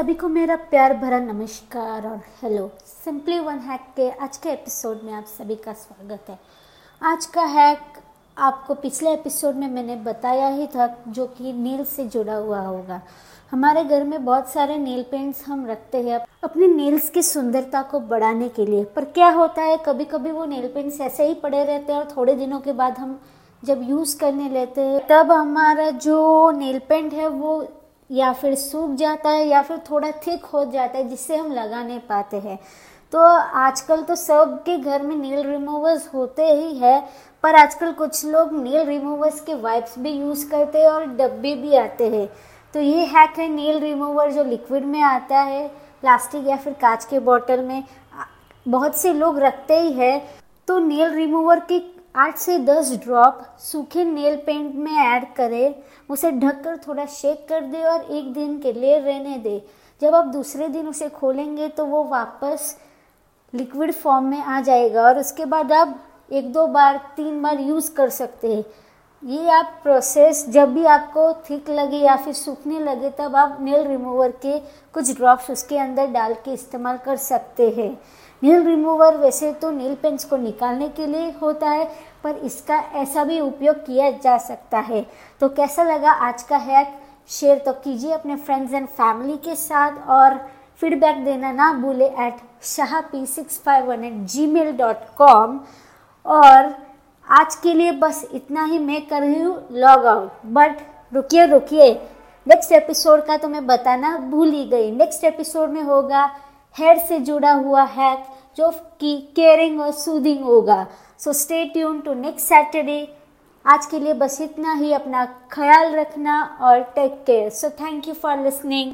सभी को मेरा प्यार भरा नमस्कार और हेलो सिंपली वन हैक के आज के एपिसोड में आप सभी का स्वागत है। आज का हैक आपको पिछले एपिसोड में मैंने बताया ही था जो कि नील से जुड़ा हुआ होगा। हमारे घर में बहुत सारे नील पेंट्स हम रखते हैं अपने नील्स की सुंदरता को बढ़ाने के लिए। पर क्या होता है कभी कभी वो नील पेंट्स ऐसे ही पड़े रहते हैं और थोड़े दिनों के बाद हम जब यूज़ करने लेते हैं, तब हमारा जो नेल पेंट है वो या फिर सूख जाता है या फिर थोड़ा थिक हो जाता है, जिससे हम लगा नहीं पाते हैं। तो आजकल तो सबके घर में नील रिमूवर्स होते ही है, पर आजकल कुछ लोग नील रिमूवर्स के वाइप्स भी यूज़ करते हैं और डब्बे भी आते हैं। तो ये हैक है नील रिमूवर जो लिक्विड में आता है प्लास्टिक या फिर कांच के बॉटल में। बहुत से लोग रखते ही है तो नील रिमूवर की आठ से दस ड्रॉप सूखे नेल पेंट में ऐड करें। उसे ढककर थोड़ा शेक कर दे और एक दिन के लिए रहने दे। जब आप दूसरे दिन उसे खोलेंगे तो वो वापस लिक्विड फॉर्म में आ जाएगा और उसके बाद आप एक दो बार, तीन बार यूज़ कर सकते हैं। ये आप प्रोसेस जब भी आपको थिक लगे या फिर सूखने लगे, तब आप नेल रिमूवर के कुछ ड्रॉप्स उसके अंदर डाल के इस्तेमाल कर सकते हैं। नील रिमूवर वैसे तो नील पेंट्स को निकालने के लिए होता है, पर इसका ऐसा भी उपयोग किया जा सकता है। तो कैसा लगा आज का हैक शेयर तो कीजिए अपने फ्रेंड्स एंड फैमिली के साथ और फीडबैक देना ना भूले at Shah P six five one at Gmail dot com और आज के लिए बस इतना ही मैं कर रही हूँ लॉग आउट बट रुकिए रुकिए. नेक्स्ट एपिसोड का तो मैं बताना भूल ही गई. नेक्स्ट एपिसोड में होगा हेयर से जुड़ा हुआ हैक जो कि केयरिंग और सूदिंग होगा. So stay tune to next Saturday आज के लिए बस इतना ही अपना ख्याल रखना और take care so thank you for listening